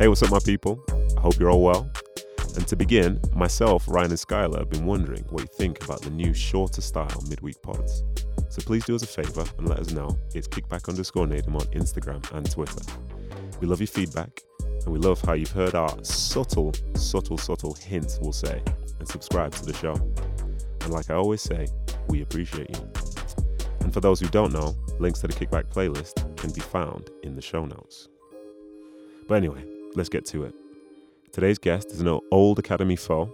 Hey, what's up, my people? I hope you're all well. And to begin, myself, Ryan, and Skylar have been wondering what you think about the new shorter style midweek pods. So please do us a favor and let us know. It's kickback underscore Nedum on Instagram and Twitter. We love your feedback and we love how you've heard our subtle, subtle, subtle hints, we'll say, and subscribe to the show. And like I always say, we appreciate you. And for those who don't know, links to the kickback playlist can be found in the show notes. But anyway, let's get to it. Today's guest is an old Academy foe,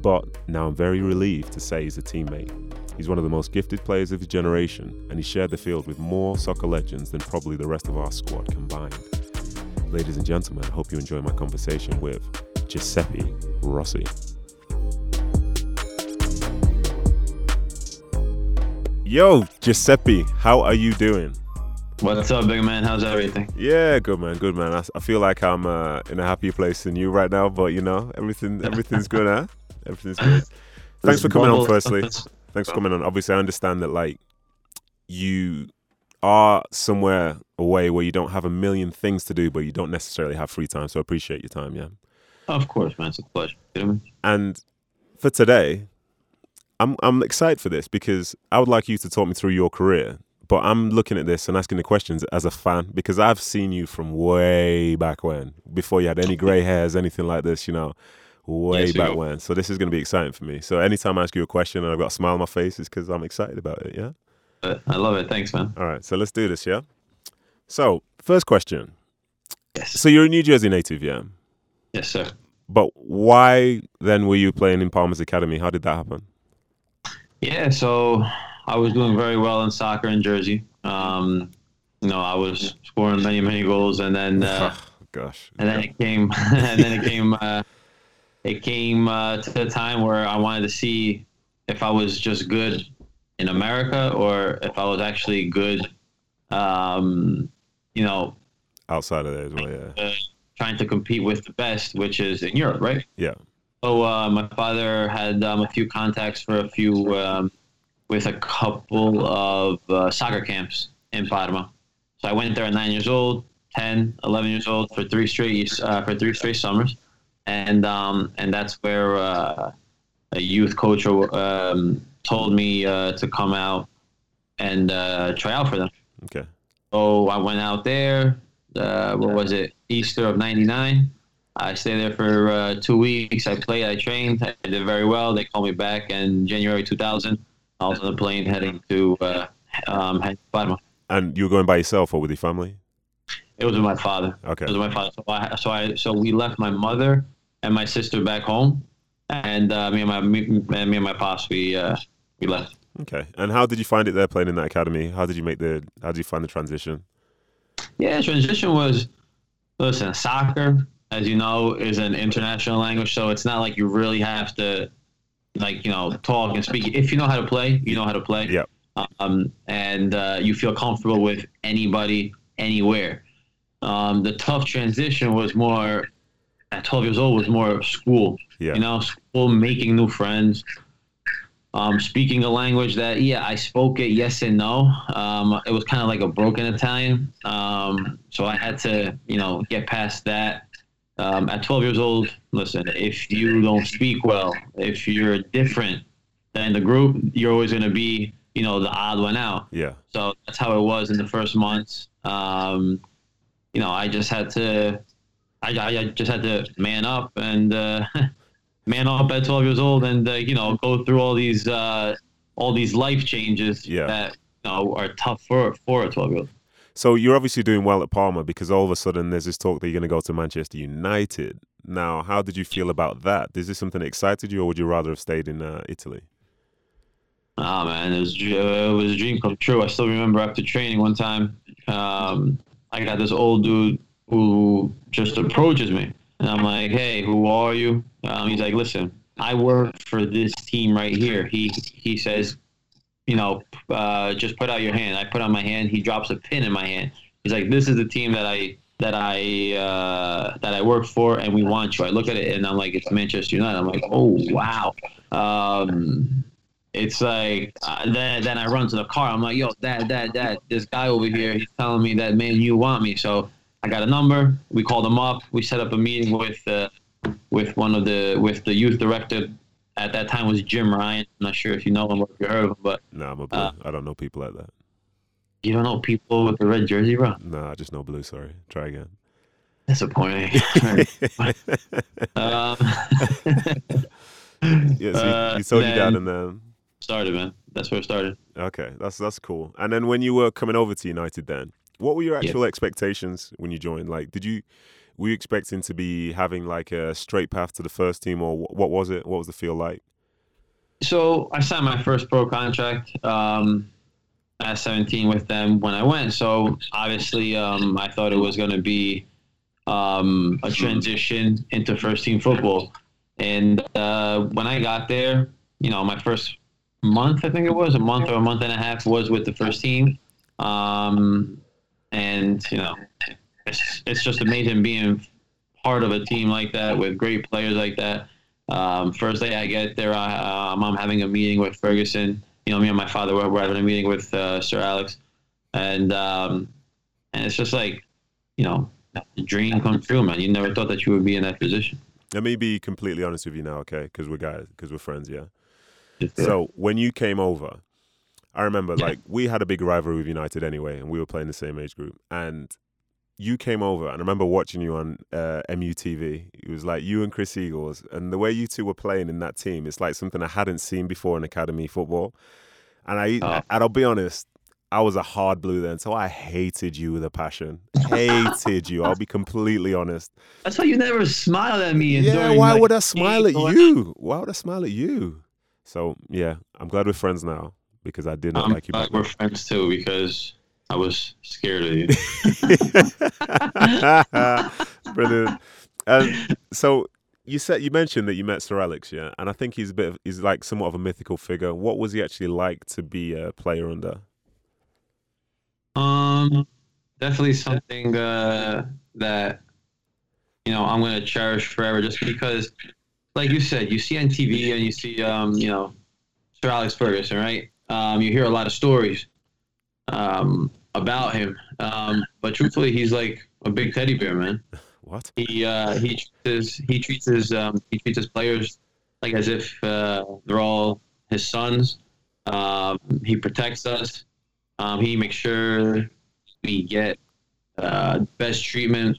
but now I'm very relieved to say he's a teammate. He's one of the most gifted players of his generation, and he shared the field with more soccer legends than probably the rest of our squad combined. Ladies and gentlemen, I hope you enjoy my conversation with Giuseppe Rossi. Yo, Giuseppe, how are you doing? What's up, big man? How's everything? Yeah, good man, good man. I, I feel like I'm uh, in a happier place than you right now, but you know, everything everything's good, huh? Everything's good. Thanks for coming on. Firstly, thanks for coming on. Obviously, I understand that like you are somewhere away where you don't have a million things to do, but you don't necessarily have free time. So I appreciate your time. Yeah. Of course, man. It's a pleasure. And for today, I'm I'm excited for this because I would like you to talk me through your career. But I'm looking at this and asking the questions as a fan because I've seen you from way back when, before you had any grey hairs, anything like this, you know, way yes, back when. So this is going to be exciting for me. So anytime I ask you a question and I've got a smile on my face, it's because I'm excited about it. Yeah. Uh, I love it. Thanks, man. All right, so let's do this. Yeah. So first question. Yes. So you're a New Jersey native, yeah? Yes, sir. But why then were you playing in Parma's Academy? How did that happen? Yeah, so I was doing very well in soccer in Jersey. Um, you know, I was scoring many, many goals, and then uh, gosh, and then it came, and then it came, uh, it came uh, to the time where I wanted to see if I was just good in America or if I was actually good, um, you know, outside of there as well. Yeah, uh, trying to compete with the best, which is in Europe, right? Yeah. So uh, my father had um, a few contacts for a few um, with a couple of uh, soccer camps in Parma. So I went there at nine years old, 10, 11 years old for three straight uh, for three straight summers, and um, and that's where uh, a youth coach um, told me uh, to come out and uh, try out for them. Okay. So I went out there. Uh, what was it? Easter of '99. I stayed there for uh, two weeks. I played, I trained, I did very well. They called me back in January 2000. I was on the plane heading to uh, um, Parma. And you were going by yourself or with your family? It was with my father. Okay. It was my father. So I, so I, so we left my mother and my sister back home, and uh, me and my me, me and my pops we uh, we left. Okay. And how did you find it there playing in that academy? How did you make the? How did you find the transition? Yeah, transition was listen soccer as you know, is an international language. So it's not like you really have to, like, you know, talk and speak. If you know how to play, you know how to play. Yeah. Um, and uh, you feel comfortable with anybody, anywhere. Um, the tough transition was more at 12 years old was more school. Yeah. You know, school, making new friends, um, speaking a language that, yeah, I spoke it, yes and no. Um, it was kind of like a broken Italian. Um, so I had to, you know, get past that um, at 12 years old, listen, if you don't speak well, if you're different than the group, you're always going to be, you know, the odd one out. Yeah. So that's how it was in the first months. Um, you know, I just had to, I, I just had to man up and uh, man up at 12 years old and, uh, you know, go through all these, uh, all these life changes yeah. that, you know, are tough for, for a 12 year old. So you're obviously doing well at Parma because all of a sudden there's this talk that you're going to go to Manchester United. Now, how did you feel about that? Is this something that excited you, or would you rather have stayed in uh, Italy? Ah, oh, man, it was it was a dream come true. I still remember after training one time, um, I got this old dude who just approaches me, and I'm like, "Hey, who are you?" Um, he's like, "Listen, I work for this team right here." He he says, you know, uh, just put out your hand. I put out my hand. He drops a pin in my hand. He's like, this is the team that I that I uh, that I work for, and we want you. I look at it and I'm like, it's Manchester United. I'm like, oh wow. Um, it's like uh, then then I run to the car. I'm like, yo, dad, dad, dad. This guy over here, he's telling me that man, you want me. So I got a number. We called him up. We set up a meeting with uh, with one of the with the youth director. At that time was Jim Ryan. I'm not sure if you know him or if you heard of him, but no, I'm a blue. Uh, I don't know people like that. you don't know people with the red jersey, bro. No, I just know blue. Sorry. Try again. Disappointing. um, Yeah, so Uh, you, you sold your dad and then started, man. That's where it started. okay, that's that's cool. And then when you were coming over to United, then what were your Yeah. actual expectations when you joined? Like, did you were you expecting to be having like a straight path to the first team, or what was it? What was the feel like? So I signed my first pro contract um, at 17 with them when I went. So obviously, um, I thought it was going to be um, a transition into first team football. And uh, when I got there, you know, my first month, I think it was a month or a month and a half, was with the first team. Um, and you know, it's it's just amazing being part of a team like that with great players like that. Um, first day I get there, I, um, I'm having a meeting with Ferguson. You know, me and my father were, we're having a meeting with uh, Sir Alex, and um, and it's just like, you know, the dream come true, man. You never thought that you would be in that position. Let me be completely honest with you now, okay? Because we're guys, because we're friends, yeah. Uh, So when you came over, I remember like we had a big rivalry with United anyway, and we were playing the same age group. And you came over, and I remember watching you on uh, MUTV. It was like you and Chris Eagles, and the way you two were playing in that team, it's like something I hadn't seen before in academy football. And I, Oh. and I'll be honest, I was a hard blue then, so I hated you with a passion. Hated you. I'll be completely honest. that's why you never smiled at me. Yeah, during, why like, would I smile at games or- you? Why would I smile at you? So yeah, I'm glad we're friends now because I did not I'm like you glad back we're friends too because I was scared of you. Brilliant. Um, so you said you mentioned that you met Sir Alex, yeah, and I think he's a bit of he's like somewhat of a mythical figure. What was he actually like to be a player under? Um, definitely something uh, that you know I'm gonna cherish forever, just because, like you said, you see on TV and you see, um, you know, Sir Alex Ferguson, right? Um, you hear a lot of stories um, about him, um, but truthfully, he's like a big teddy bear, man. What? He uh, he treats his, he treats his um, he treats his players like as if uh, they're all his sons. Um, he protects us. Um, he makes sure we get uh, best treatment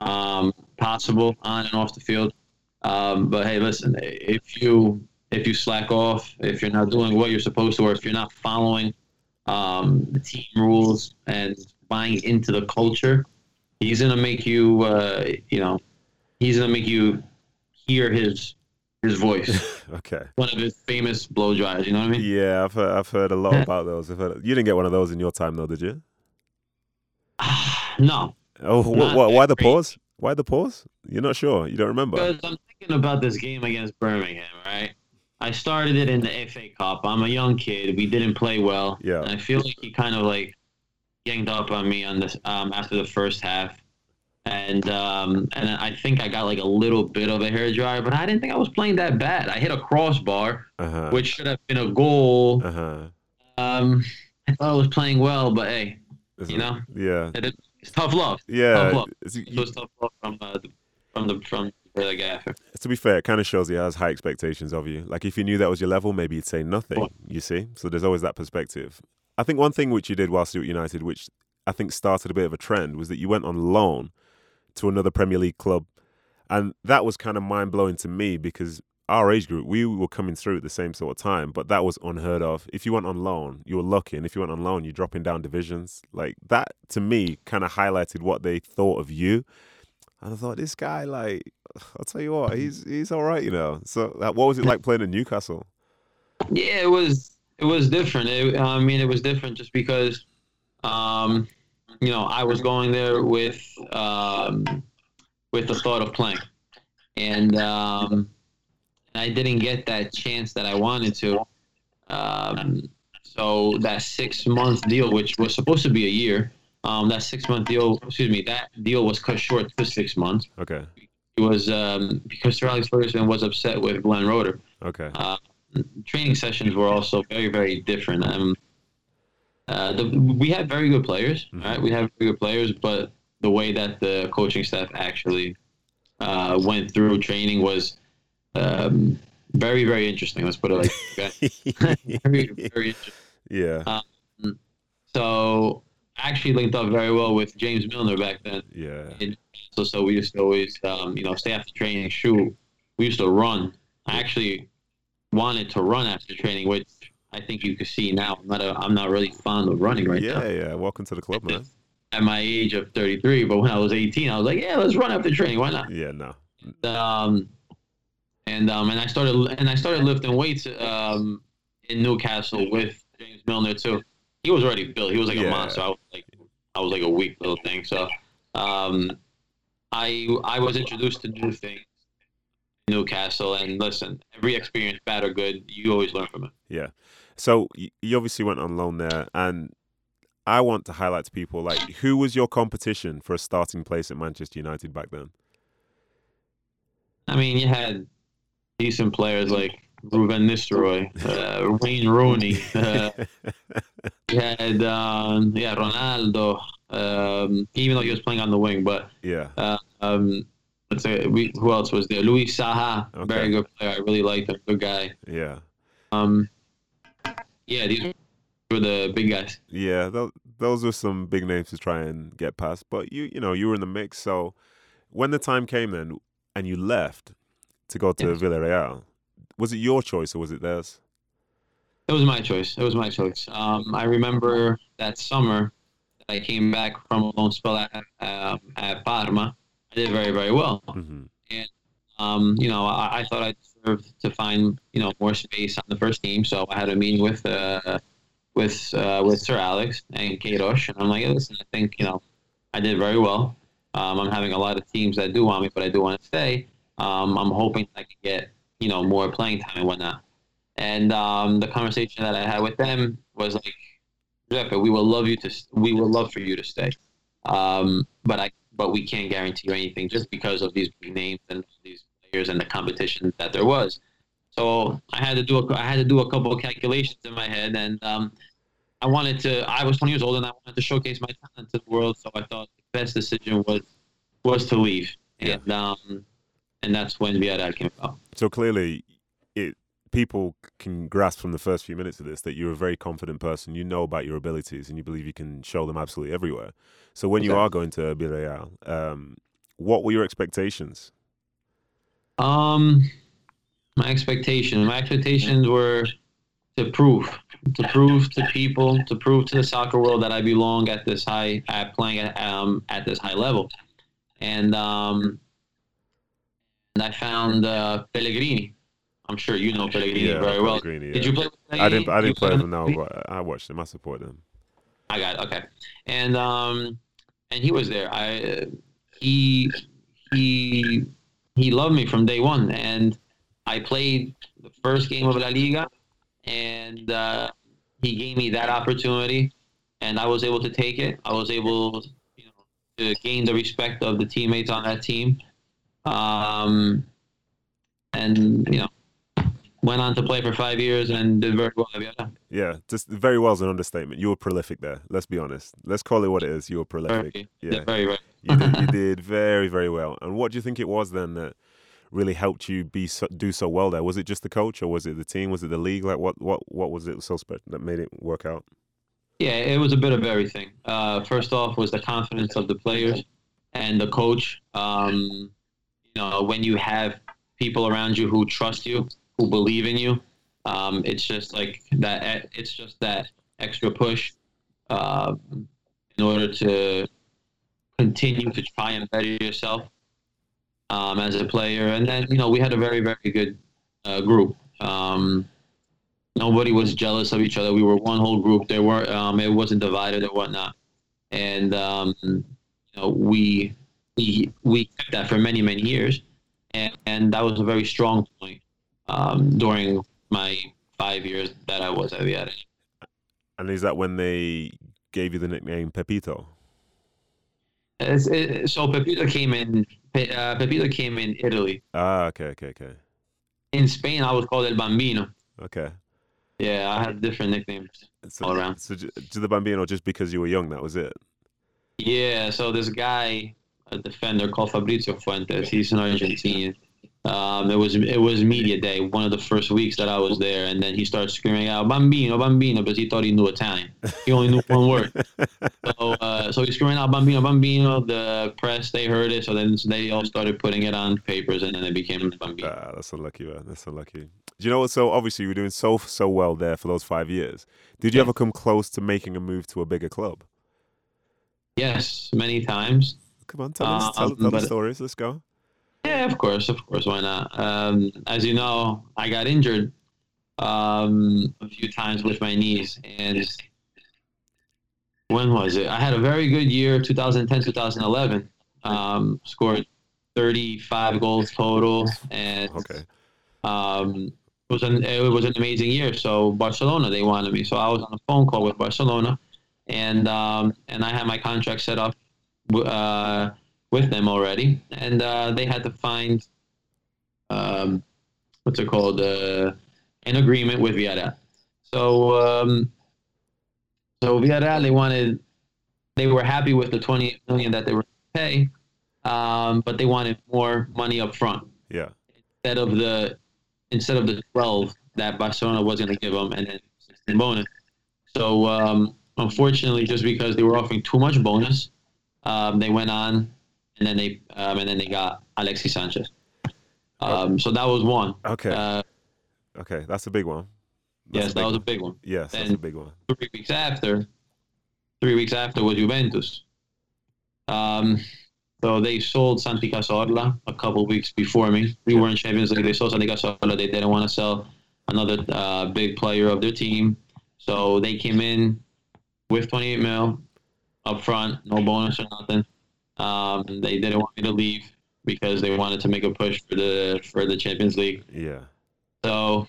um, possible on and off the field. Um, but hey, listen, if you if you slack off, if you're not doing what you're supposed to, or if you're not following um, the team rules and buying into the culture, he's gonna make you, uh, you know, he's gonna make you hear his his voice. Okay. One of his famous blow dries. You know what I mean? Yeah, I've heard, I've heard a lot about those. I've heard, you didn't get one of those in your time, though, did you? no, Oh, wh- Not wh- why the pause? Why the pause? You're not sure. You don't remember. because I'm thinking about this game against Birmingham. Right, I started it in the FA Cup. I'm a young kid. We didn't play well. Yeah. and I feel like he kind of like ganged up on me on this um, after the first half. And um, and I think I got like a little bit of a hair dryer, but I didn't think I was playing that bad. I hit a crossbar, Uh huh. which should have been a goal. Uh huh. Um, I thought I was playing well, but hey, you know, Yeah. it, it's tough love. Yeah. Tough love. It was tough love from uh, from the from the gaffer. to be fair, it kind of shows he has high expectations of you. Like if you knew that was your level, maybe you'd say nothing. You see, so there's always that perspective. I think one thing which you did whilst you were at United, which I think started a bit of a trend, was that you went on loan to another Premier League club, and that was kind of mind blowing to me because our age group, we were coming through at the same sort of time, but that was unheard of. If you went on loan, you were lucky, and if you went on loan, you're dropping down divisions. Like that to me kind of highlighted what they thought of you. And I thought, this guy, like, I'll tell you what, he's he's all right, you know. So, what was it like playing in Newcastle? Yeah, it was it was different. It, I mean, it was different just because, um, you know, I was going there with um, with the thought of playing, and um, I didn't get that chance that I wanted to. Um, so that six month deal, which was supposed to be a year, um, that six month deal, excuse me, that deal was cut short to six months. Okay, was um, because Sir Alex Ferguson was upset with Glenn Roeder okay, uh, training sessions were also very very different. Um, uh, the, we had very good players, Mhm. right? We had very good players, but the way that the coaching staff actually uh, went through training was um, very, very interesting. Let's put it like that. very, very interesting. Yeah. Um, so actually linked up very well with James Milner back then. Yeah. And so, so we used to always, um, you know, stay after training, shoot. We used to run. I actually wanted to run after training, which I think you can see now. I'm not, a, I'm not really fond of running right yeah, now. yeah. Yeah. Welcome to the club, man. At my age of 33, but when I was 18, I was like, yeah, let's run after training. Why not? Yeah, no. um, and um, and I started and I started lifting weights um, in Newcastle with James Milner too. He was already built. He was like Yeah. a monster. I was like I was like a weak little thing. So um, I I was introduced to new things Newcastle. And listen, every experience, bad or good, you always learn from it. Yeah. So you obviously went on loan there, and I want to highlight to people like who was your competition for a starting place at Manchester United back then? I mean, you had decent players like Ruud van Nistelrooy, uh, Wayne Rooney. Uh, you had um, yeah Ronaldo. Um, even though he was playing on the wing, but yeah. um, let's say we, who else was there? Luis Saha, Okay. very good player. I really liked him. Good guy. Yeah. Um, yeah, these were the big guys. Yeah, tho- those were some big names to try and get past. But you, you know, you were in the mix. So when the time came then, and you left to go to. Villarreal, was it your choice or was it theirs? It was my choice. It was my choice. Um, I remember that summer that I came back from a loan spell at, um, at Parma. I did very, very well. hmm Um, you know, I, I thought I deserved to find you know more space on the first team, so I had a meeting with uh, with uh, with Sir Alex and Queiroz, and I'm like, listen, I think you know I did very well. Um, I'm having a lot of teams that do want me, but I do want to stay. Um, I'm hoping I can get you know more playing time and whatnot. And um, the conversation that I had with them was like, Giuseppe, we will love you to, we would love for you to stay, um, but I, but we can't guarantee you anything just because of these big names and these players and the competition that there was. So I had to do a, I had to do a couple of calculations in my head, and um, I wanted to. I was 20 years old, and I wanted to showcase my talent to the world. So I thought the best decision was was to leave, Yeah. and um, and that's when Villarreal came about. So clearly, it people can grasp from the first few minutes of this that you're a very confident person. You know about your abilities, and you believe you can show them absolutely everywhere. So when you are going to Villarreal, um, what were your expectations? Um, my expectations. My expectations were to prove, to prove to people, to prove to the soccer world that I belong at this high, at playing at um at this high level, and um, and I found uh, Pellegrini. I'm sure you know Pellegrini Yeah, very well. Pellegrini, Did you play? I didn't. I didn't play them now, but I watched them. I support them. I got it. Okay, and um, and he was there. I uh, he he he loved me from day one, and I played the first game of La Liga, and uh, he gave me that opportunity, and I was able to take it. I was able, you know, to gain the respect of the teammates on that team, um, and you know, went on to play for five years and did very well. Villarreal. Yeah, just very well is an understatement. You were prolific there. Let's be honest. Let's call it what it is. You were prolific. Very, Yeah, very, very. you did, you did very, very well. And what do you think it was then that really helped you be so, do so well there? Was it just the coach, or was it the team? Was it the league? Like what what what was it so special that made it work out? Yeah, it was a bit of everything. Uh, first off, was the confidence of the players and the coach. Um, know, when you have people around you who trust you, who believe in you, um, it's just like that. It's just that extra push uh, in order to continue to try and better yourself um, as a player. And then, you know, we had a very, very good uh, group. Um, nobody was jealous of each other. We were one whole group. There were um, it wasn't divided or whatnot, and um, you know we we we kept that for many many years, and, and that was a very strong point um, during my five years that I was at Viera. And is that when they gave you the nickname Pepito? It- So Pepito came in. Uh, Pepito came in Italy. Ah, okay, okay, okay, In Spain, I was called El Bambino. okay. Yeah, I had different nicknames. So, All around. So to the Bambino, just because you were young, that was it. Yeah, so this guy, a defender called Fabricio Fuentes, he's an Argentinian. Um, it was it was media day, one of the first weeks that I was there, and then he started screaming out "Bambino, Bambino" because he thought he knew Italian. He only knew one word. So uh, so he's screaming out "Bambino, Bambino." The press they heard it, so then they all started putting it on papers, and then it became Bambino. Ah, that's unlucky, man. That's unlucky. Do you know what? So obviously you were doing so so well there for those five years. Did you Yeah. ever come close to making a move to a bigger club? Yes, many times. Come on, tell us, tell, Um, tell the stories. Let's go. Yeah, of course, of course. Why not? Um, as you know, I got injured um, a few times with my knees, and when was it? I had a very good year, 2010, 2011. Um, scored 35 goals total, and Okay. um, it was an it was an amazing year. So Barcelona they wanted me, so I was on a phone call with Barcelona, and um, and I had my contract set up uh, with them already, and uh, they had to find um, what's it called uh, an agreement with Villarreal. So um, so Villarreal they wanted they were happy with the 28 million that they were to pay, um, but they wanted more money up front Yeah. instead of the instead of the 12 that Barcelona was going to give them and then bonus. So um, unfortunately, just because they were offering too much bonus, um, they went on and then they um, and then they got Alexis Sanchez. Um, so that was one. Okay. Uh, okay. That's a big one. That's yes, a that big was a big one. Yes, that's a big one. Three weeks after, three weeks after was Juventus. Um, so they sold Santi Cazorla a couple weeks before me. We were in Champions League. They sold Santi Cazorla. They didn't want to sell another uh, big player of their team. So they came in with 28 mil up front, no bonus or nothing. Um, they didn't want me to leave because they wanted to make a push for the for the Champions League. Yeah. So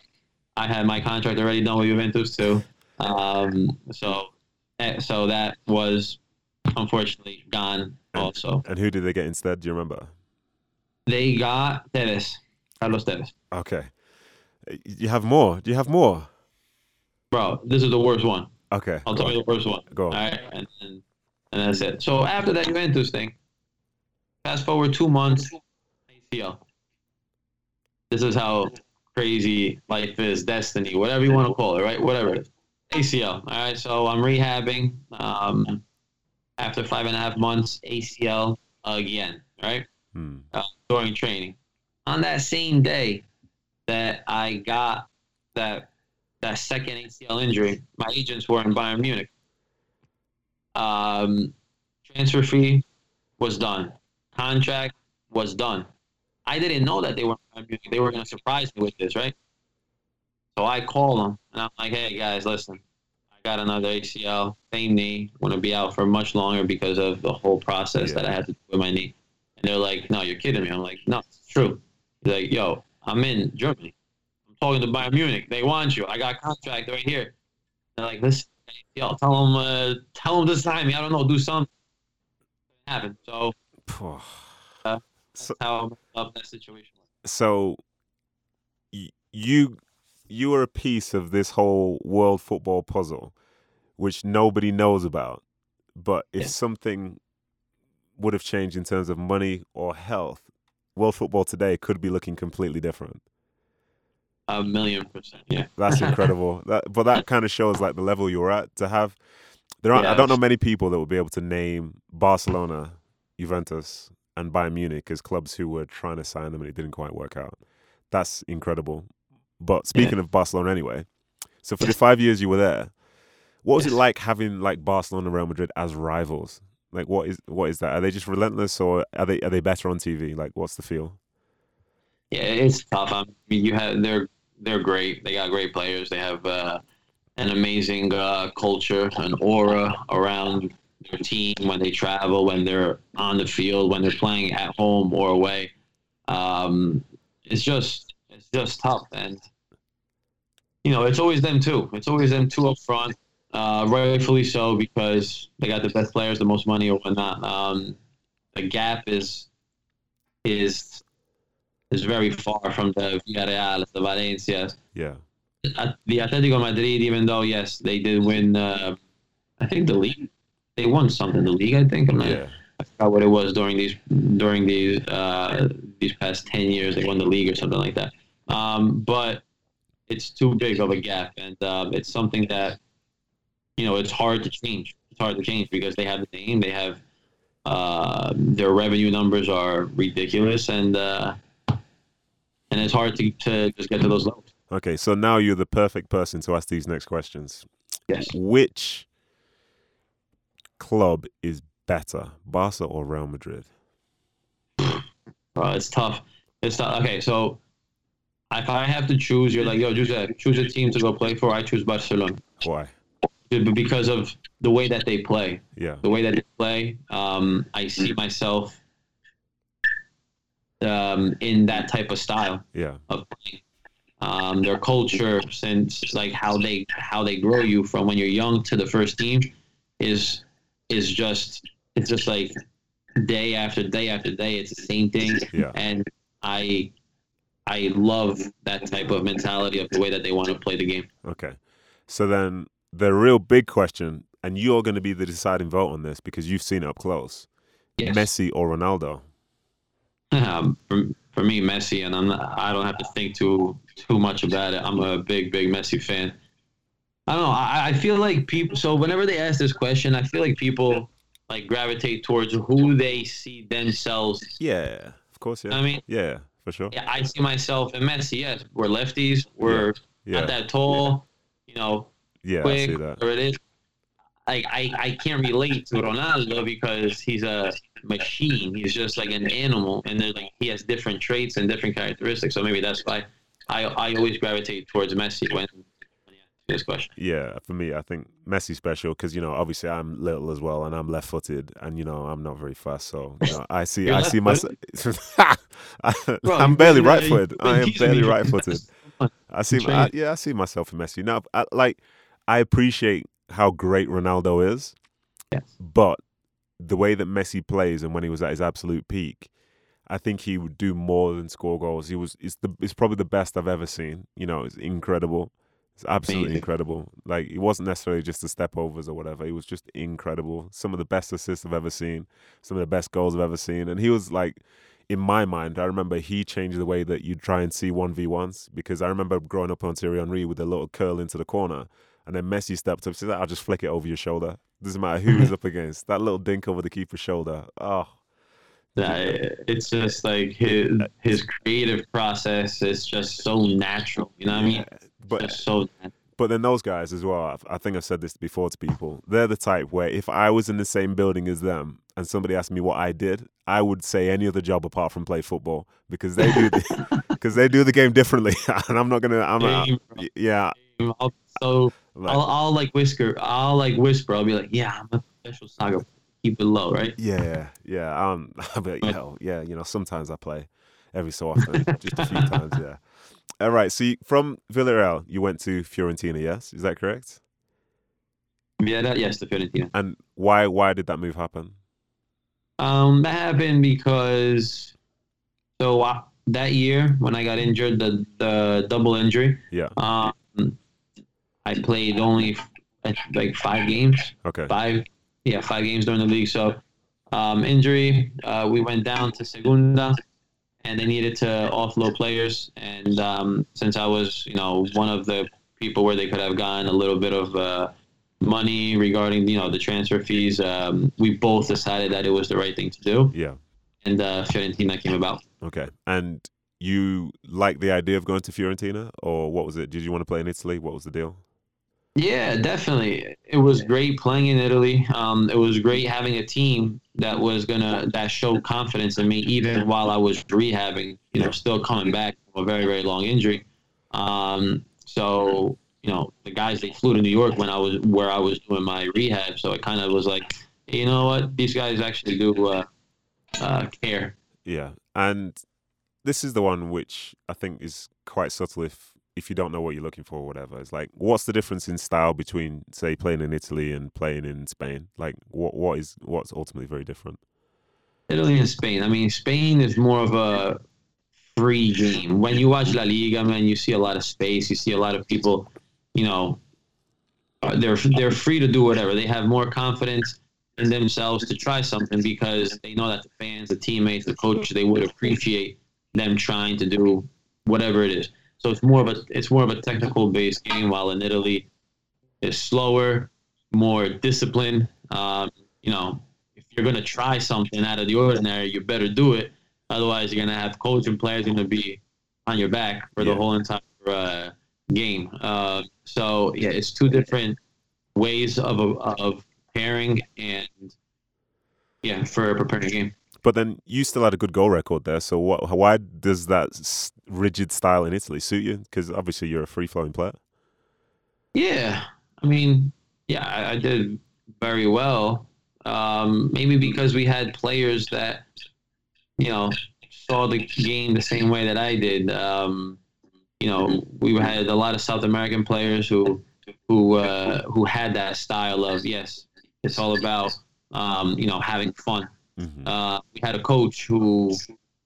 I had my contract already done with Juventus too. Um, so eh, so that was unfortunately gone also. And who did they get instead? Do you remember? They got Tevez, Carlos Tevez. Okay. You have more. Do you have more? Bro, this is the worst one. Okay. I'll tell you the worst one. Go on. right, and, and and that's it. So after that Juventus thing, fast forward two months, ACL. This is how crazy life is, destiny, whatever you want to call it, right? Whatever it is. ACL. All right, so I'm rehabbing. Um, after five and a half months, ACL again, right? Hmm. uh, during training. On that same day that I got that that second ACL injury, my agents were in Bayern Munich. Um, transfer fee was done. Contract was done. I didn't know that they were in Bayern Munich. They were going to surprise me with this, right? So I call them and I'm like, "Hey guys, listen, I got another ACL, same knee. Want to be out for much longer because of the whole process Yeah. that I had to do with my knee." And they're like, "No, you're kidding me." I'm like, "No, it's true." He's like, "Yo, I'm in Germany. I'm talking to Bayern Munich. They want you. I got a contract right here." They're like, "Listen, yo, tell him, uh, tell him to sign me. I don't know, do something." It happened. So Phew. that's how up that situation so y- you you are a piece of this whole world football puzzle which nobody knows about but if Yeah. something would have changed in terms of money or health world football today could be looking completely different A million percent. Yeah. that's incredible. That, but that kind of shows like the level you're at to have. There aren't i don't know many people that would be able to name barcelona juventus and bayern munich as clubs who were trying to sign them and it didn't quite work out. That's incredible. But speaking of barcelona anyway so for the five years you were there what was it like having like barcelona and real madrid as rivals? Like what is what is that? Are they just relentless or are they are they better on tv like what's the feel? Yeah, it's tough. I mean, you have they're they're great. They got great players. They have uh, an amazing uh, culture, an aura around their team when they travel, when they're on the field, when they're playing at home or away. Um, it's just it's just tough, and you know it's always them too. It's always them two up front, uh, rightfully so because they got the best players, the most money, or whatnot. Um, the gap is is is very far from the Villarreal, the Valencia, yeah Uh, the Atletico Madrid. Even though yes, they did win, uh, I think the league. they won something the league. I think I'm not. Yeah. I forgot what it was during these during these uh, these past ten years. They won the league or something like that. Um, but it's too big of a gap, and um, it's something that you know it's hard to change. It's hard to change because they have the name, they have uh, their revenue numbers are ridiculous, and uh, and it's hard to, to just get to those levels. Okay, so now you're the perfect person to ask these next questions. Yes. Which club is better, Barca or Real Madrid? Uh, it's tough. It's tough. Okay, so if I have to choose, you're like, yo, Giuseppe, choose a team to go play for. I choose Barcelona Why? because of the way that they play. Yeah. The way that they play, um, I see myself um, in that type of style Yeah. of playing. Um, their culture, since like how they how they grow you from when you're young to the first team, is is just it's just like day after day after day. It's the same thing, Yeah. and I I love that type of mentality of the way that they want to play the game. Okay. So then the real big question, and you're going to be the deciding vote on this because you've seen it up close. Yes. Messi or Ronaldo? Um, for, for me, Messi, and I'm not, I don't have to think too too much about it. I'm a big, big Messi fan. I don't know. I, I feel like people. So whenever they ask this question, I feel like people like gravitate towards who they see themselves. Yeah. Of course, yeah. I mean, yeah, for sure. yeah, I see myself in Messi. Yes, we're lefties. We're Yeah. not that tall. You know, Yeah, I see that. Whatever it is. Like I, I can't relate to Ronaldo because he's a machine. He's just like an animal, and there's like he has different traits and different characteristics. So maybe that's why I, I always gravitate towards Messi when, when you ask this question. Yeah, for me, I think Messi special because you know obviously I'm little as well and I'm left-footed and you know I'm not very fast, so you know, I see I see myself. I'm barely right-footed. I am barely right-footed. I see, I, yeah, I see myself in Messi. Now, I, like, I appreciate how great Ronaldo is, Yes. but the way that Messi plays and when he was at his absolute peak, I think he would do more than score goals. He was, it's the, it's probably the best I've ever seen. You know, it's incredible. It's absolutely Amazing. incredible. Like, it wasn't necessarily just the step overs or whatever. He was just incredible. Some of the best assists I've ever seen. Some of the best goals I've ever seen. And he was like, in my mind, I remember he changed the way that you try and see 1v1s because I remember growing up on Thierry Henry with a little curl into the corner and then Messi stepped up and said, I'll just flick it over your shoulder. Doesn't matter who he's up against. That little dink over the keeper's shoulder. Oh, Yeah, it's just like his his creative process is just so natural. You know what I mean? but so but then those guys as well. I've- think I've said this before to people. They're the type where if I was in the same building as them and somebody asked me what I did, I would say any other job apart from play football because they do because they do the game differently, and I'm not gonna. I'm not, Game, yeah. I'll, so Like, I'll, I'll like whisper. I'll like whisper. I'll be like, yeah, I'm a professional soccer. Keep it low, right? Yeah, yeah. Um, I'll be like, hell, yeah. You know, sometimes I play, every so often, just a few times. Yeah. All right. So you, from Villarreal, you went to Fiorentina. Yes, is that correct? Yeah, that, yes, the Fiorentina. And why? Why did that move happen? Um, that happened because so uh, that year when I got injured, the the double injury, Yeah. um, I played only uh, like five games, Okay. five, yeah, five games during the league. So um, injury, uh, we went down to Segunda, and they needed to offload players. And um, since I was, you know, one of the people where they could have gotten a little bit of uh, money regarding, you know, the transfer fees, um, we both decided that it was the right thing to do, Yeah. and uh, Fiorentina came about. Okay. And you like the idea of going to Fiorentina, or what was it? Did you want to play in Italy? What was the deal? Yeah, definitely. It was great playing in Italy. Um, it was great having a team that was gonna that showed confidence in me even while I was rehabbing. You know, still coming back from a very very long injury. Um, so you know, the guys they flew to New York when I was where I was doing my rehab. So it kind of was like, you know what, these guys actually do uh, uh, care. Yeah. And this is the one which I think is quite subtle if if you don't know what you're looking for or whatever. It's like what's the difference in style between say playing in Italy and playing in Spain? Like what what is what's ultimately very different? Italy and Spain. I mean, Spain is more of a free game. When you watch La Liga, man, you see a lot of space. You see a lot of people, you know, uh, they're they're free to do whatever. They have more confidence. in themselves to try something because they know that the fans, the teammates, the coach, they would appreciate them trying to do whatever it is. So it's more of a it's more of a technical based game, while in Italy it's slower, more disciplined. Um, you know, if you're gonna try something out of the ordinary, you better do it. Otherwise, you're gonna have coach and players gonna be on your back for Yeah. the whole entire uh, game. Uh, so yeah, it's two different ways of of pairing and yeah for preparing a game. But then you still had a good goal record there. So what, why does that rigid style in Italy suit you? Because obviously you're a free flowing player. Yeah, I mean, yeah, I, I did very well. Um, maybe because we had players that, you know, saw the game the same way that I did. Um, you know, we had a lot of South American players who, who, uh, who had that style of yes, it's all about, um, you know, having fun. hmm Uh, we had a coach who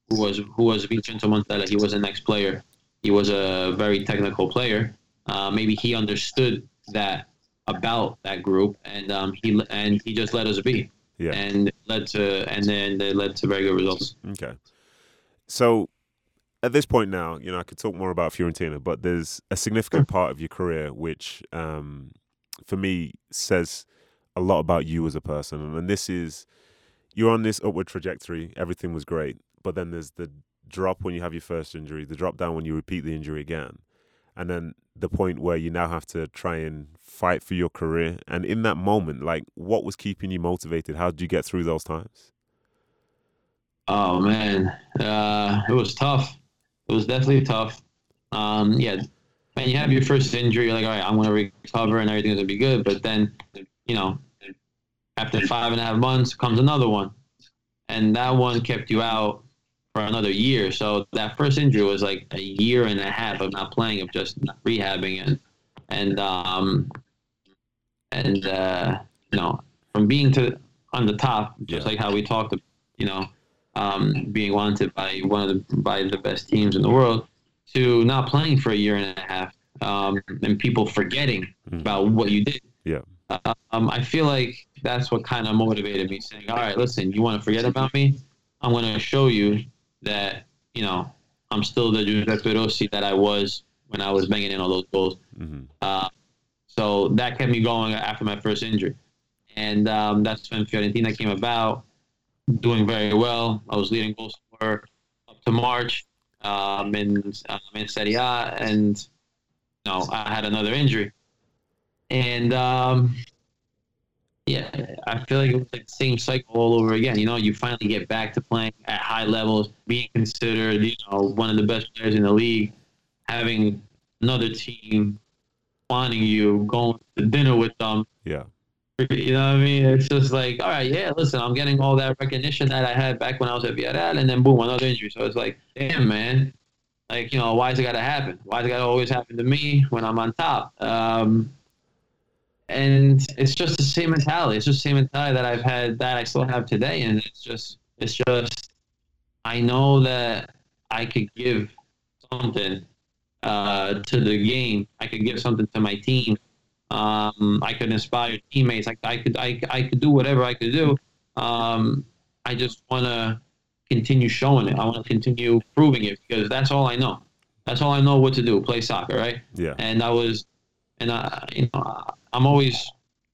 who was who was Vincenzo Montella. He was an ex player. He was a very technical player. Uh, maybe he understood that about that group, and um, he and he just let us be, Yeah. and led to and then they led to very good results. Okay. So at this point now, you know, I could talk more about Fiorentina, but there's a significant part of your career which, um, for me, says a lot about you as a person. And this is you're on this upward trajectory. Everything was great, but then there's the drop when you have your first injury, the drop down when you repeat the injury again, and then the point where you now have to try and fight for your career. And in that moment, like, what was keeping you motivated? How did you get through those times? Oh man, uh, it was tough. It was definitely tough. Um, yeah, man, you have your first injury, you're like, all right, I'm gonna recover and everything's gonna be good. But then, you know, after five and a half months comes another one, and that one kept you out for another year. So that first injury was like a year and a half of not playing, of just rehabbing and and um and uh, you know, from being to on the top, just Yeah. like how we talked, about, you know um, being wanted by one of the by the best teams in the world to not playing for a year and a half um, and people forgetting Mhm. about what you did. Yeah. Uh, um, I feel like that's what kind of motivated me, saying, "All right, listen, you want to forget about me? I'm going to show you that you know I'm still the Giuseppe Rossi that I was when I was banging in all those goals." hmm Uh, so that kept me going after my first injury. And um, that's when Fiorentina came about, doing very well. I was leading goal scorer up to March um, in, um, in Serie A, and you know, I had another injury. And um, yeah, I feel like it was like the same cycle all over again. You know, you finally get back to playing at high levels, being considered, you know, one of the best players in the league, having another team wanting you, going to dinner with them. Yeah. You know what I mean? It's just like, all right, yeah, listen, I'm getting all that recognition that I had back when I was at Villarreal, and then boom, another injury. So it's like, damn, man. Like, you know, why's it got to happen? Why's it got to always happen to me when I'm on top? Um, and it's just the same mentality. It's just the same mentality that I've had, that I still have today. And it's just, it's just, I know that I could give something uh, to the game. I could give something to my team. Um, I could inspire teammates. I, I could I, I could do whatever I could do. Um, I just want to continue showing it. I want to continue proving it because that's all I know. That's all I know what to do. Play soccer, right? Yeah. And I was, and I, you know, I'm always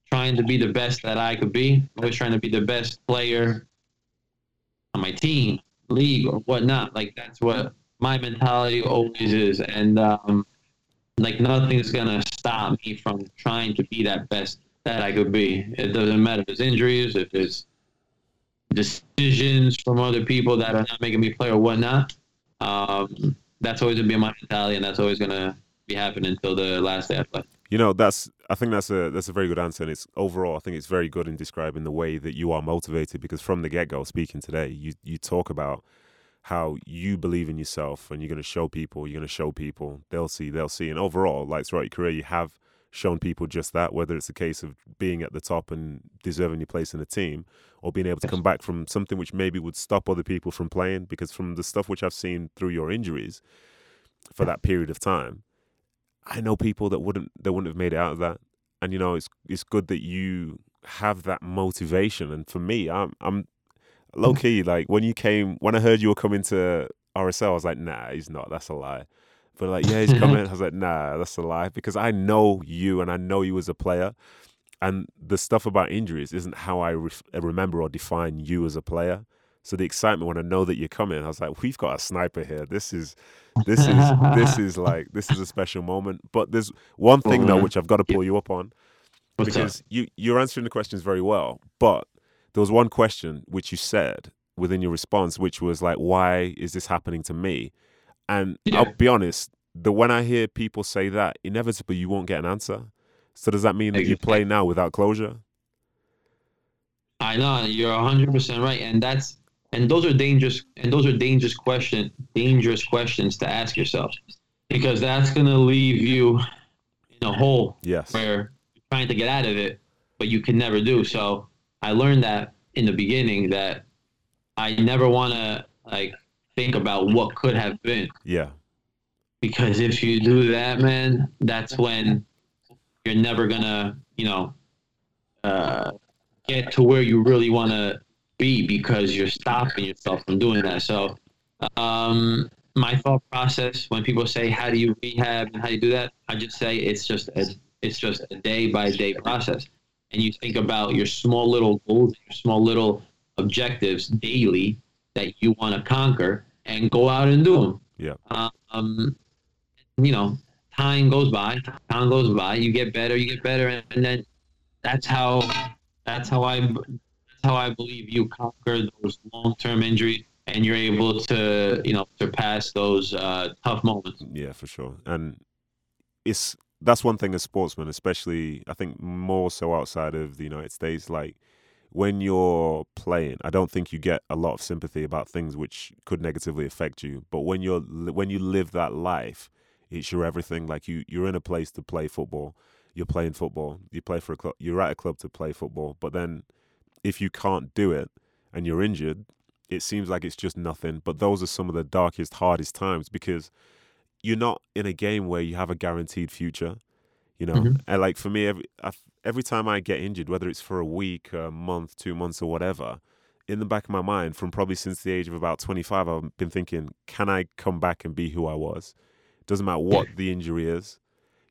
trying to be the best that I could be. I'm always trying to be the best player on my team, league, or whatnot. Like that's what my mentality always is, and um, like nothing's gonna stop me from trying to be that best that I could be. It doesn't matter if it's injuries, if it's decisions from other people that are not making me play or whatnot. Um, that's always gonna be my mentality, and that's always gonna be happening until the last day I play. You know, that's I think that's a that's a very good answer, and it's overall I think it's very good in describing the way that you are motivated because from the get go, speaking today, you you talk about how you believe in yourself and you're going to show people, you're going to show people, they'll see, they'll see, and overall, like throughout your career, you have shown people just that. Whether it's a case of being at the top and deserving your place in the team, or being able to come back from something which maybe would stop other people from playing, because from the stuff which I've seen through your injuries for that period of time. I know people that wouldn't that wouldn't have made it out of that. And you know, it's it's good that you have that motivation. And for me, I'm I'm low key like when you came when I heard you were coming to RSL, I was like, nah, he's not. That's a lie. But like, yeah, he's coming. I was like, nah, that's a lie because I know you and I know you as a player. And the stuff about injuries isn't how I re- remember or define you as a player. So the excitement when I know that you're coming, I was like, we've got a sniper here. This is, this is, this is like, this is a special moment. But there's one thing though, mm-hmm. which I've got to pull you up on, What's because you you're answering the questions very well. But there was one question which you said within your response, which was like, why is this happening to me? And Yeah. I'll be honest, the when I hear people say that, inevitably you won't get an answer. So does that mean that you play now without closure? I know you're hundred percent right, and that's and those are dangerous and those are dangerous question dangerous questions to ask yourself because that's gonna leave you in a hole Yes. where you're trying to get out of it, but you can never do. So I learned that in the beginning that I never want to like think about what could have been Yeah. because if you do that, man, that's when you're never gonna, you know, uh, get to where you really want to be because you're stopping yourself from doing that. So, um, my thought process when people say, "How do you rehab and how do you do that?" I just say it's just a, it's just a day by day process, and you think about your small little goals, your small little objectives daily that you want to conquer, and go out and do them Yeah. um, you know, time goes by, time goes by, you get better, you get better, and, and then that's how that's how I how I believe you conquer those long term injuries, and you're able to you know surpass those uh, tough moments. Yeah, for sure. And it's that's one thing as sportsmen, especially I think more so outside of the United States. Like when you're playing, I don't think you get a lot of sympathy about things which could negatively affect you. But when you're when you live that life, it's your everything. Like you, you're in a place to play football. You're playing football. You play for a club. You're at a club to play football. But then, if you can't do it and you're injured, it seems like it's just nothing. But those are some of the darkest, hardest times because you're not in a game where you have a guaranteed future. You know, Mhm. and like for me, every every time I get injured, whether it's for a week, a month, two months, or whatever, in the back of my mind, from probably since the age of about 25, I've been thinking, can I come back and be who I was? Doesn't matter what the injury is.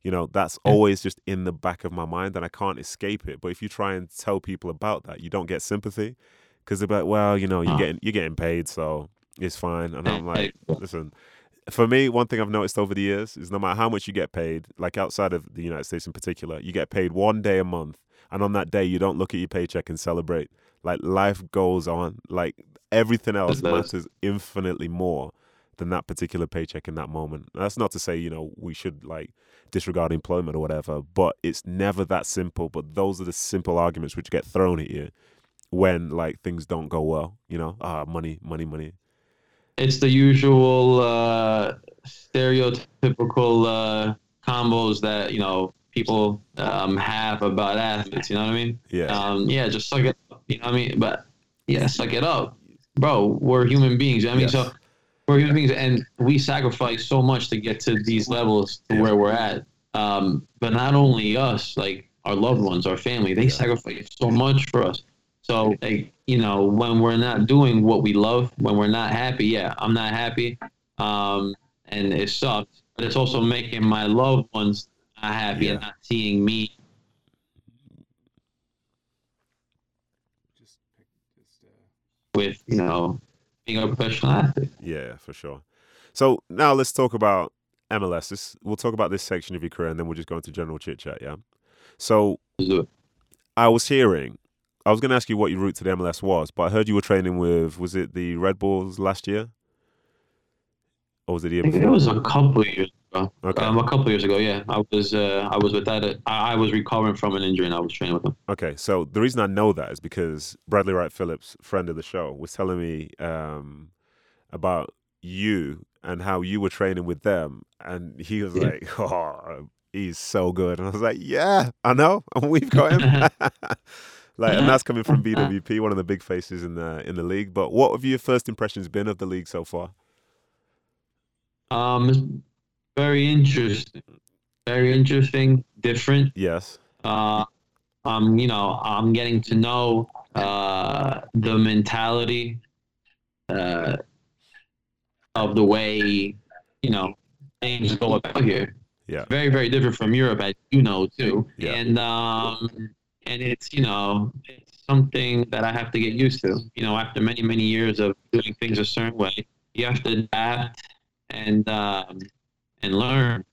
You know, that's Yeah. always just in the back of my mind and I can't escape it. But if you try and tell people about that, you don't get sympathy because they're like, well, you know, you're Uh. getting you're getting paid, so it's fine. And I'm like, listen, for me, one thing I've noticed over the years is no matter how much you get paid, like outside of the United States in particular, you get paid one day a month, and on that day you don't look at your paycheck and celebrate. Like life goes on. Like everything else matters infinitely more than that particular paycheck in that moment. That's not to say you know we should like disregard employment or whatever, but it's never that simple. But those are the simple arguments which get thrown at you when like things don't go well. You know, ah, money, money, money. it's the usual uh, stereotypical uh, combos that you know people um, have about athletes. You know what I mean? Yeah, Um, yeah, just suck it up. You know what I mean? But yeah, suck it up, bro. We're human beings. you know what I mean, Yes. so we're human beings, and we sacrifice so much to get to these levels to Yeah. where we're at. Um, but not only us, like our loved ones, our family, they Yeah. sacrifice so much for us. So, like, you know, when we're not doing what we love, when we're not happy, yeah, I'm not happy, um, and it sucks. But it's also making my loved ones not happy and not seeing me with, you know, being a professional athlete. Yeah, for sure. So now let's talk about MLS. This, we'll talk about this section of your career, and then we'll just go into general chit chat. Yeah. So Let's do it. I was hearing, I was going to ask you what your route to the MLS was, but I heard you were training with, was it the Red Bulls last year, or was it the I think it was a couple of years ago. Okay. Um, a couple of years ago, yeah. I was uh, I was without it. I, I was recovering from an injury and I was training with them. Okay, so the reason I know that is because Bradley Wright Phillips, friend of the show, was telling me um, about you and how you were training with them, and he was Yeah. like, "Oh, he's so good," and I was like, "Yeah, I know, and we've got him." like, and that's coming from BWP, one of the big faces in the in the league. But what have your first impressions been of the league so far? Um, very interesting. Very interesting, different. Yes, Uh, um, you know, I'm getting to know uh, the mentality uh, of the way you know things go about here. Yeah. Very, very different from Europe, as you know too. Yeah. And um, and it's you know it's something that I have to get used to. You know, after many, many years of doing things a certain way, you have to adapt and um, and learn.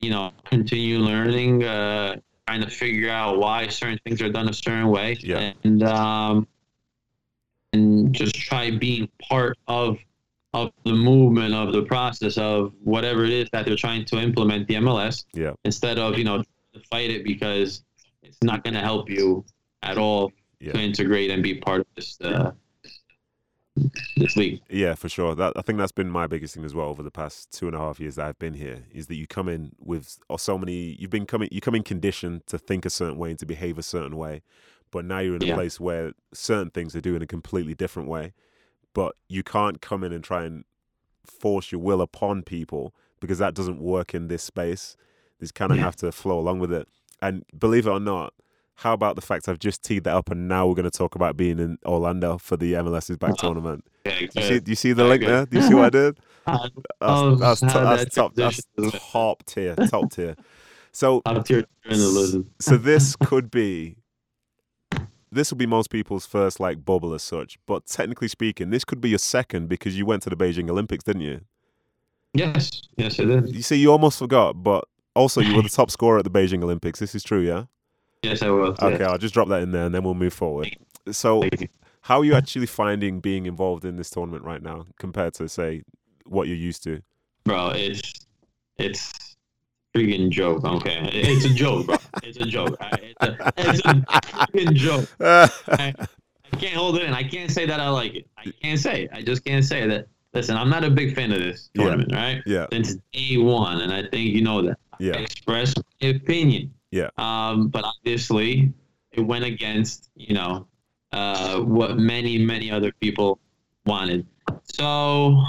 You know, continue learning, uh, trying to figure out why certain things are done a certain way, Yeah. and um, and just try being part of of the movement of the process of whatever it is that they're trying to implement the MLS Yeah. instead of you know to fight it because it's not going to help you at all to integrate and be part of this uh, this league. Yeah, for sure. That I think that's been my biggest thing as well over the past two and a half years that I've been here is that you come in with or oh, so many. You've been coming. You come in conditioned to think a certain way and to behave a certain way, but now you're in a Yeah. place where certain things are doing a completely different way. But you can't come in and try and force your will upon people because that doesn't work in this space. You kind of Yeah. have to flow along with it. And believe it or not, how about the fact I've just teed that up and now we're going to talk about being in Orlando for the MLS's back Wow. tournament. Do you see? Do you see the link good. there? Do you see what I did? Uh, That's, Oh, that's, to- that's top. That's top tier. Top tier. So, Top tier journalism. so this could be. This will be most people's first like bubble as such, but technically speaking, this could be your second because you went to the Beijing Olympics, didn't you? Yes, yes, it is. You see, you almost forgot, but also you were the top scorer at the Beijing Olympics. This is true, yeah. Yes, I was. Okay. I'll just drop that in there, and then we'll move forward. So, how are you actually finding being involved in this tournament right now compared to say what you're used to? bro. It's it's freaking joke. Okay, it's a joke, bro. It's a joke. I- It's a, it's a freaking joke. I, I can't hold it in. I can't say that I like it. I can't say. it. I just can't say that. Listen, I'm not a big fan of this Yeah. tournament, right? yeah, Since day one, and I think you know that. I yeah, expressed my opinion. Yeah. Um, but obviously, it went against you know uh, what many many other people wanted. So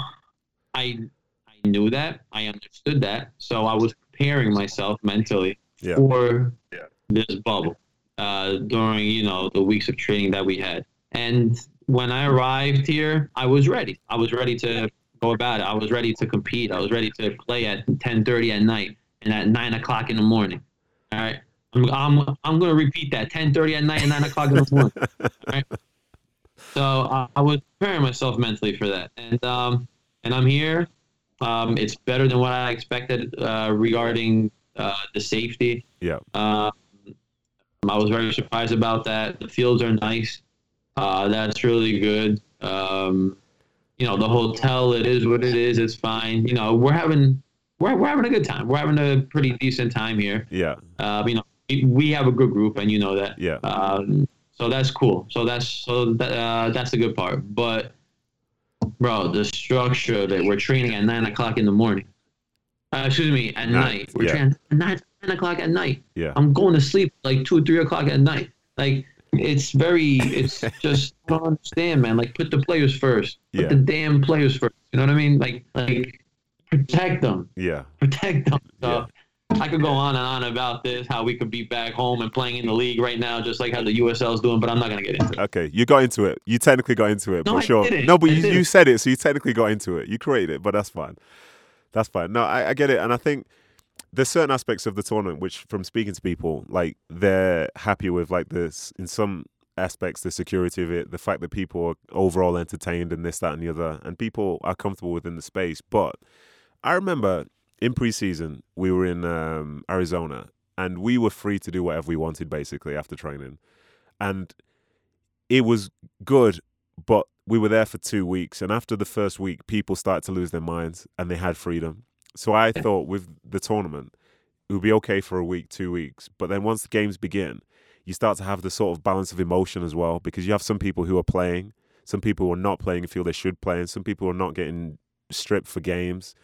I I knew that. I understood that. So I was preparing myself mentally Yeah. for Yeah. this bubble uh, during you know the weeks of training that we had. And when I arrived here, I was ready. I was ready to go about it. I was ready to compete. I was ready to play at 10:30 at night and at nine o'clock in the morning. All right. I'm I'm, I'm going to repeat that 10:30 at night and nine o'clock in the morning. So uh, I was preparing myself mentally for that, and um, and I'm here. Um, it's better than what I expected uh, regarding uh, the safety. Yeah. Um, I was very surprised about that. The fields are nice. Uh, that's really good. Um, you know, the hotel. It is what it is. It's fine. You know, we're having we're, we're having a good time. We're having a pretty decent time here. yeah, Uh, you know, we, we have a good group, and you know that. yeah, Um, so that's cool. So that's so that, uh, that's the good part. But bro, the structure of it, we're training at nine o'clock in the morning. Uh, excuse me, at Nine, night. We're yeah. training at nine, nine o'clock at night. yeah, I'm going to sleep like two, three o'clock at night. Like it's very, it's just I don't understand, man. Like put the players first. Put Yeah. the damn players first. You know what I mean? Like, like protect them yeah, protect them. So Yeah. I could go on and on about this, how we could be back home and playing in the league right now, just like how the USL is doing, but I'm not gonna get into it. Okay, you got into it. You technically got into it, No, sure. No, but I you, you didn't. said it, so you technically got into it. You created it, but that's fine. That's fine. No, I, I get it, and I think there's certain aspects of the tournament which, from speaking to people, like they're happy with, like this in some aspects, the security of it, the fact that people are overall entertained, and this, that, and the other, and people are comfortable within the space. But I remember in preseason we were in um, Arizona, and we were free to do whatever we wanted basically after training, and it was good, but we were there for two weeks, and after the first week, people started to lose their minds, and they had freedom. So I thought with the tournament, it would be okay for a week, two weeks, but then once the games begin, you start to have the sort of balance of emotion as well, because you have some people who are playing, some people who are not playing and feel they should play, and some people who are not getting stripped for games,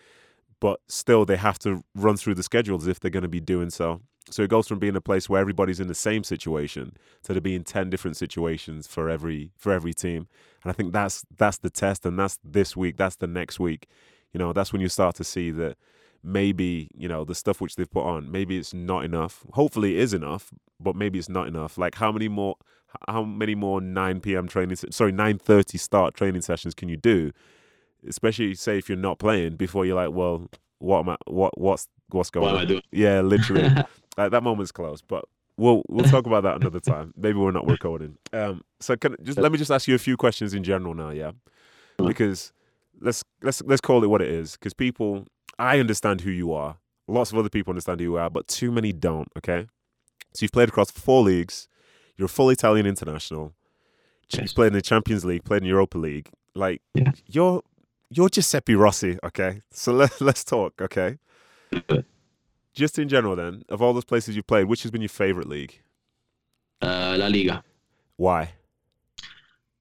but still they have to run through the schedules if they're going to be doing so. So it goes from being a place where everybody's in the same situation to there being ten different situations for every for every team. And I think that's that's the test, and that's this week, that's the next week. You know, that's when you start to see that maybe you know the stuff which they've put on maybe it's not enough hopefully it is enough but maybe it's not enough like how many more how many more 9 p.m training sorry 9:30 start training sessions can you do especially say if you're not playing before you're like well what am I what what's what's going What am on I doing? yeah literally like, that moment's close but we'll we'll talk about that another time maybe we're not recording um so can just let me just ask you a few questions in general now yeah because let's let's let's call it what it is because people I understand who you are. Lots of other people understand who you are, but too many don't. Okay, so you've played across four leagues. You're a full Italian international. Yes. Played in the Champions League. Played in Europa League. Like Yeah. you're you're Giuseppe Rossi. Okay, so let let's talk. Okay, just in general, then of all those places you've played, which has been your favorite league? Uh, La Liga. Why?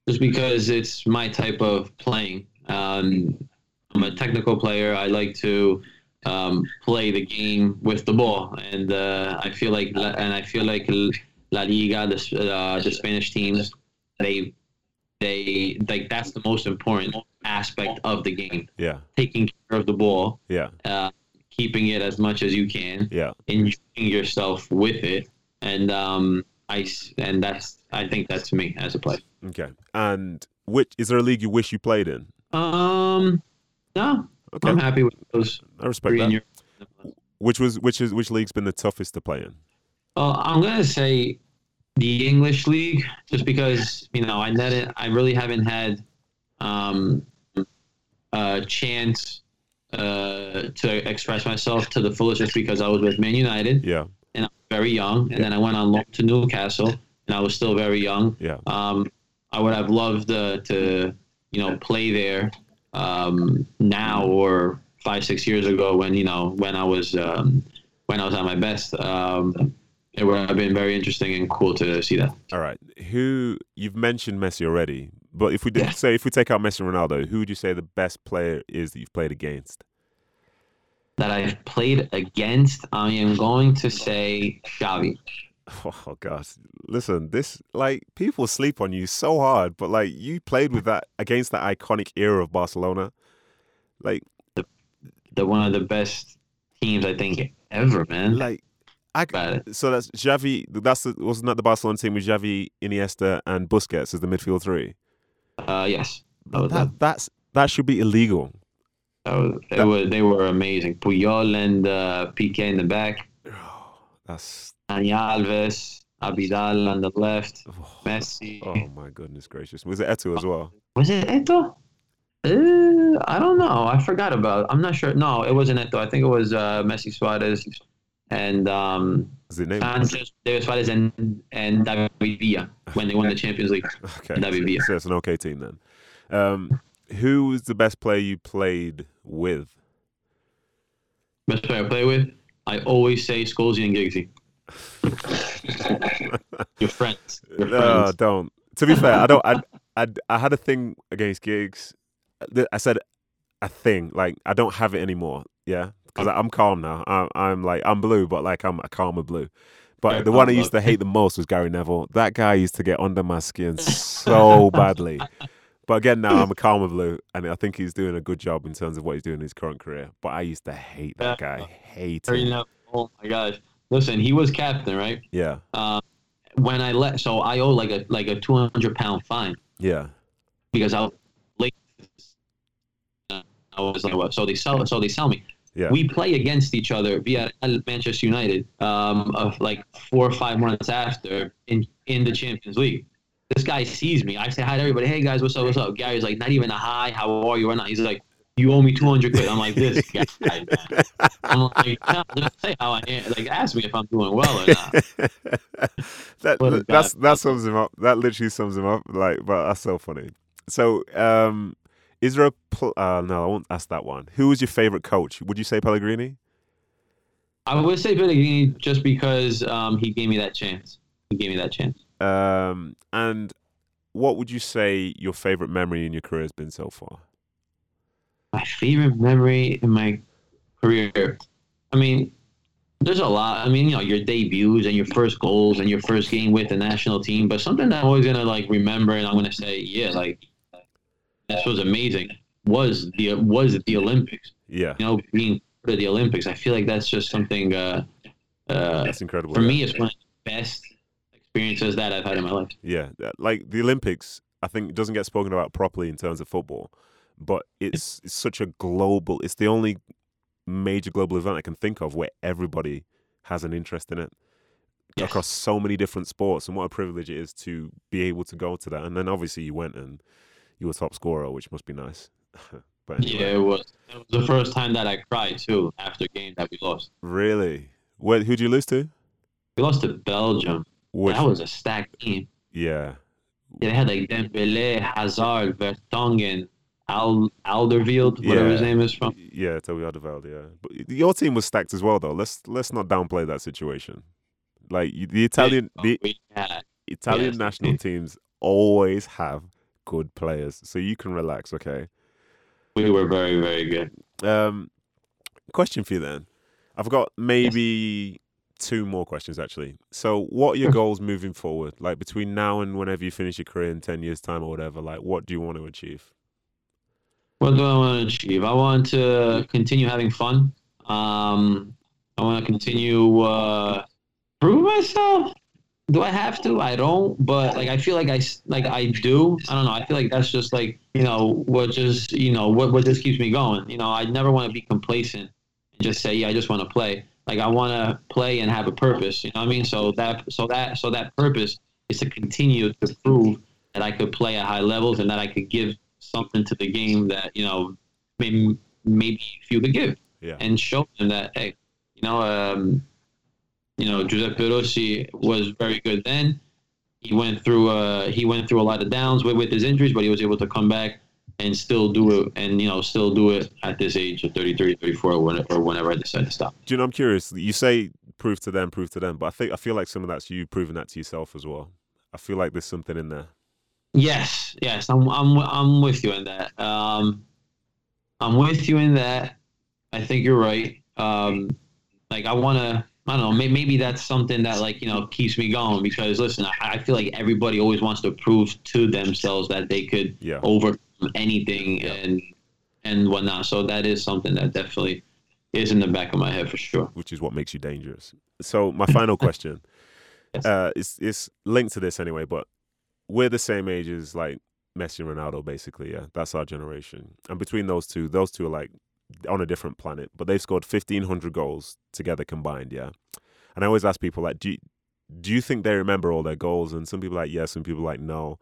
just because it's my type of playing. Um, I'm a technical player. I like to um, play the game with the ball, and uh, I feel like and I feel like La Liga, the uh, the Spanish teams, they they like that's the most important aspect of the game. Yeah, Taking care of the ball, yeah, uh, keeping it as much as you can, yeah. enjoying yourself with it, and um, I and that's I think that's me as a player. Okay, and which is there a league you wish you played in? Um, no, Okay, I'm happy with those I respect that. your. Which was which is which league's been the toughest to play in? Well, I'm gonna say the English league, just because you know I it, I really haven't had um, a chance uh, to express myself to the fullest, just because I was with Man United Yeah, and I was very young, and then I went on loan to Newcastle, and I was still very young. yeah, Um, I would have loved uh, to, you know, play there um, now or five, six years ago when you know when I was um, when I was at my best. Um, it would have been very interesting and cool to see that. All right. Who you've mentioned Messi already, but if we did Yeah. say if we take out Messi and Ronaldo, who would you say the best player is that you've played against? That I've played against, I am going to say Xavi. Oh God! Listen, this like people sleep on you so hard, but like you played with that against that iconic era of Barcelona. Like, The one of the best teams I think ever, man. like I so that's Xavi. That's the, wasn't that the Barcelona team with Xavi, Iniesta, and Busquets as the midfield three? Uh, yes, that That that's that should be illegal. that was, it was, they were amazing. Puyol and uh, Piqué in the back. That's Dani Alves, Abidal on the left, oh, Messi. oh my goodness gracious! Was it Eto'o as well? Was it Eto'o? Uh, I don't know. I forgot about. I'm not sure. No, it wasn't Eto'o. I think it was uh, Messi, Suarez, and um? Sanchez, David Suarez, and and David Villa when they won the Champions League. Okay, David Villa. so it's an okay team then. Um, who was the best player you played with? Best player I play with. I always say Scholesy and Giggsy. Your friends. Your No, friends. don't. To be fair, I don't. I, I, I had a thing against Giggs. Th- I said a thing like I don't have it anymore. Yeah, because I'm calm now. I'm, I'm like I'm blue, but like I'm a calmer blue. But the one I used to hate the most was Gary Neville. That guy used to get under my skin so badly. But again, now I'm a calmer blue, and I think he's doing a good job in terms of what he's doing in his current career. But I used to hate that Yeah. guy. Hate him. oh my gosh. Listen, he was captain, right? Yeah, Um, when I let, so I owe like a like a 200 pound fine. yeah, because I was late. I was like, what? So they sell, so they sell me. Yeah. We play against each other via Manchester United, um, of like four or five months after in in the Champions League. This guy sees me. I say hi to everybody. Hey guys, what's up? What's up? Gary's like, not even a hi. How are you? Or not. He's like, you owe me two hundred quid. I'm like, this guy. Man. I'm like, no, just say how I am. Like, ask me if I'm doing well or not. that that's that sums him up. That literally sums him up. Like, but that's so funny. So, um, is there a pl- uh, no? I won't ask that one. Who was your favorite coach? Would you say Pellegrini? I would say Pellegrini just because um, he gave me that chance. He gave me that chance. Um, and what would you say your favorite memory in your career has been so far? my favorite memory in my career. I mean, there's a lot. I mean, you know, your debuts and your first goals and your first game with the national team. But something that I'm always gonna like remember, and I'm gonna say, yeah, like this was amazing. Was the was the Olympics? Yeah, You know, being to the Olympics. I feel like that's just something. Uh, uh, That's incredible. for yeah. me, it's one of the best experiences that I've had in my life. Yeah, like the Olympics, I think doesn't get spoken about properly in terms of football, but it's it's such a global. It's the only major global event I can think of where everybody has an interest in it Yes. across so many different sports, and what a privilege it is to be able to go to that. And then obviously you went and you were top scorer, which must be nice. but anyway, Yeah, it was. It was the first time that I cried too after a game that we lost. really, where who would you lose to? We lost to Belgium. Which, that was a stacked team. yeah, yeah. They had like Dembele, Hazard, Vertonghen, Al Alderweireld, whatever his name is from. yeah, Toby Alderweireld, yeah. But your team was stacked as well, though. Let's let's not downplay that situation. Like the Italian, oh, the we had. Italian Yes. national teams always have good players, so you can relax. Okay. We were very, very good. Um, question for you then. I've got maybe two more questions actually. So, what are your goals moving forward? Like between now and whenever you finish your career in ten years' time or whatever. Like, what do you want to achieve? What do I want to achieve? I want to continue having fun. Um, I want to continue uh, prove myself. Do I have to? I don't. But like, I feel like I like I do. I don't know. I feel like that's just like you know what just you know what what just keeps me going. You know, I never want to be complacent and just say yeah, I just want to play. Like I want to play and have a purpose. You know what I mean? So that so that so that purpose is to continue to prove that I could play at high levels and that I could give something to the game that you know maybe maybe few could give Yeah. and show them that hey, you know, um, you know, Giuseppe Rossi was very good then. He went through uh, he went through a lot of downs with, with his injuries, but he was able to come back and still do it and you know still do it at this age of 33 34 or whenever, I decide to stop. Do you know? I'm curious. You say prove to them, prove to them, but I think I feel like some of that's you proving that to yourself as well. I feel like there's something in there. Yes, yes, I'm I'm I'm with you in that. Um, I'm with you in that. I think you're right. Um, like I want to. I don't know. Maybe, that's something that like you know keeps me going because listen, I, I feel like everybody always wants to prove to themselves that they could Yeah. overcome anything Yeah. and and whatnot. So that is something that definitely is in the back of my head for sure. which is what makes you dangerous. So my final question, Yes. uh, is is linked to this anyway, but we're the same age as like Messi and Ronaldo, basically. Yeah, that's our generation. And between those two, those two are like on a different planet, but they've scored fifteen hundred goals together combined. Yeah, and I always ask people like, do you, do you think they remember all their goals? And some people like yes, some people like no.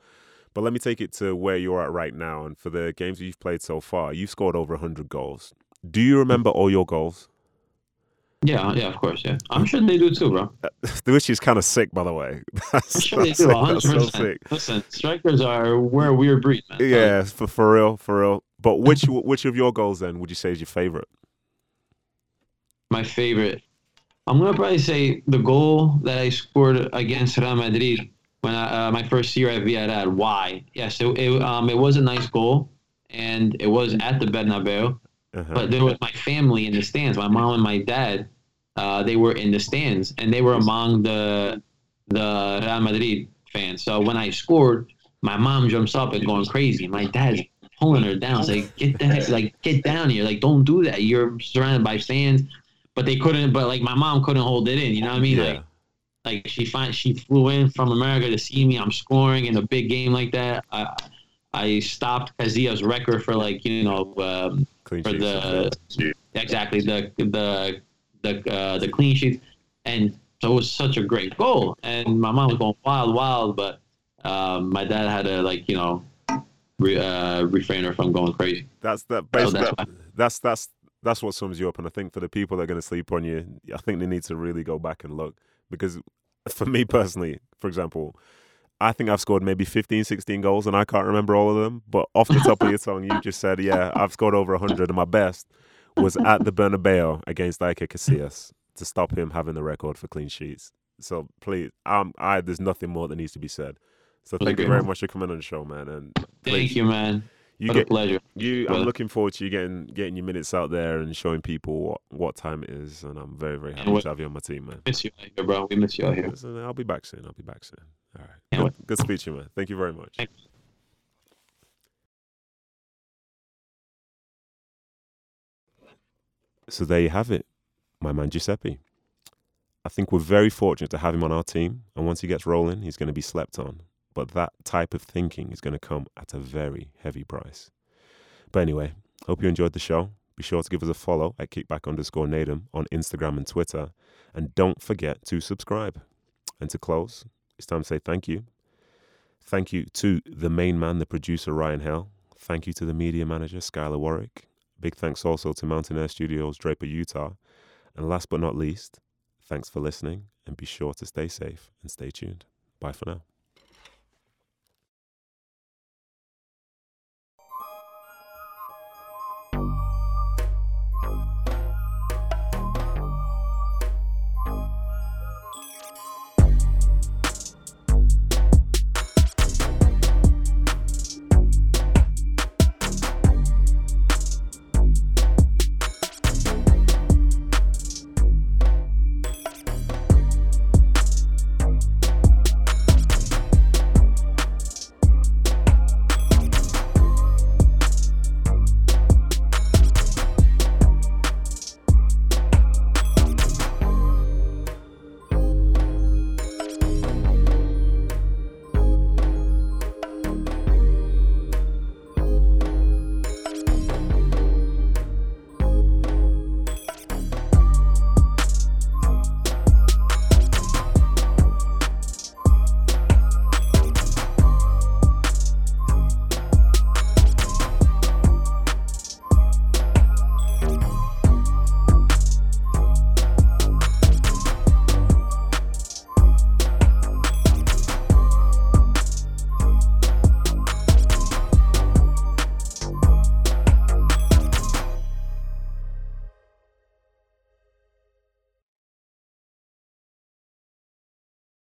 But let me take it to where you're at right now, and for the games you've played so far, you've scored over hundred goals. Do you remember all your goals? Yeah, yeah, of course, yeah. I'm sure they do too, bro. Which is kind of sick, by the way. That's, I'm sure they do. that's 100. so percent sick. Listen, strikers are we're a weird breed, man. Yeah, for for real, for real. But which which of your goals then would you say is your favorite? my favorite. I'm gonna probably say the goal that I scored against Real Madrid when I, uh, my first year at Villarreal. Why? Yes, it, it um it was a nice goal, and it was at the Bernabeu. Uh-huh. But there was my family in the stands. My mom and my dad, uh, they were in the stands, and they were among the the Real Madrid fans. So when I scored, my mom jumps up and going crazy. My dad's pulling her down. It's like get the heck, like get down here. Like don't do that. You're surrounded by fans. But they couldn't. But like my mom couldn't hold it in. You know what I mean? yeah, Like like she find she flew in from America to see me. I'm scoring in a big game like that. I I stopped Casillas' record for like you know um, clean for sheets. the exactly the the the uh, the clean sheet, and so it was such a great goal. And my mom was going wild, wild, but um, my dad had to like you know re, uh, refrain her from going crazy. That's that. So Basically, that's that- that's that's that's what sums you up. And I think for the people that are going to sleep on you, I think they need to really go back and look because for me personally, for example. I think I've scored maybe 15, 16 goals and I can't remember all of them. But off the top of your tongue, you just said, yeah, I've scored over 100 and my best was at the Bernabeu against Iker Casillas to stop him having the record for clean sheets. So please, um, I there's nothing more that needs to be said. So thank you very much for coming on the show, man. And Thank you, man. you what a pleasure. you. I'm looking forward to you getting getting your minutes out there and showing people what, what time it is. And I'm very very happy to have you on my team, man. Miss you out here, bro. We miss you out here. So I'll be back soon. I'll be back soon. All right. Good, good speech, you man. Thank you very much. Thank So there you have it, my man Giuseppe. I think we're very fortunate to have him on our team, and once he gets rolling, he's going to be slept on. But that type of thinking is going to come at a very heavy price. But anyway, hope you enjoyed the show. Be sure to give us a follow at kickback underscore Nedum on Instagram and Twitter. And don't forget to subscribe. And to close, it's time to say thank you. Thank you to the main man, the producer, Ryan Hell. Thank you to the media manager, Skylar Warwick. Big thanks also to Mountain Air Studios, Draper, Utah. And last but not least, thanks for listening and be sure to stay safe and stay tuned. Bye for now.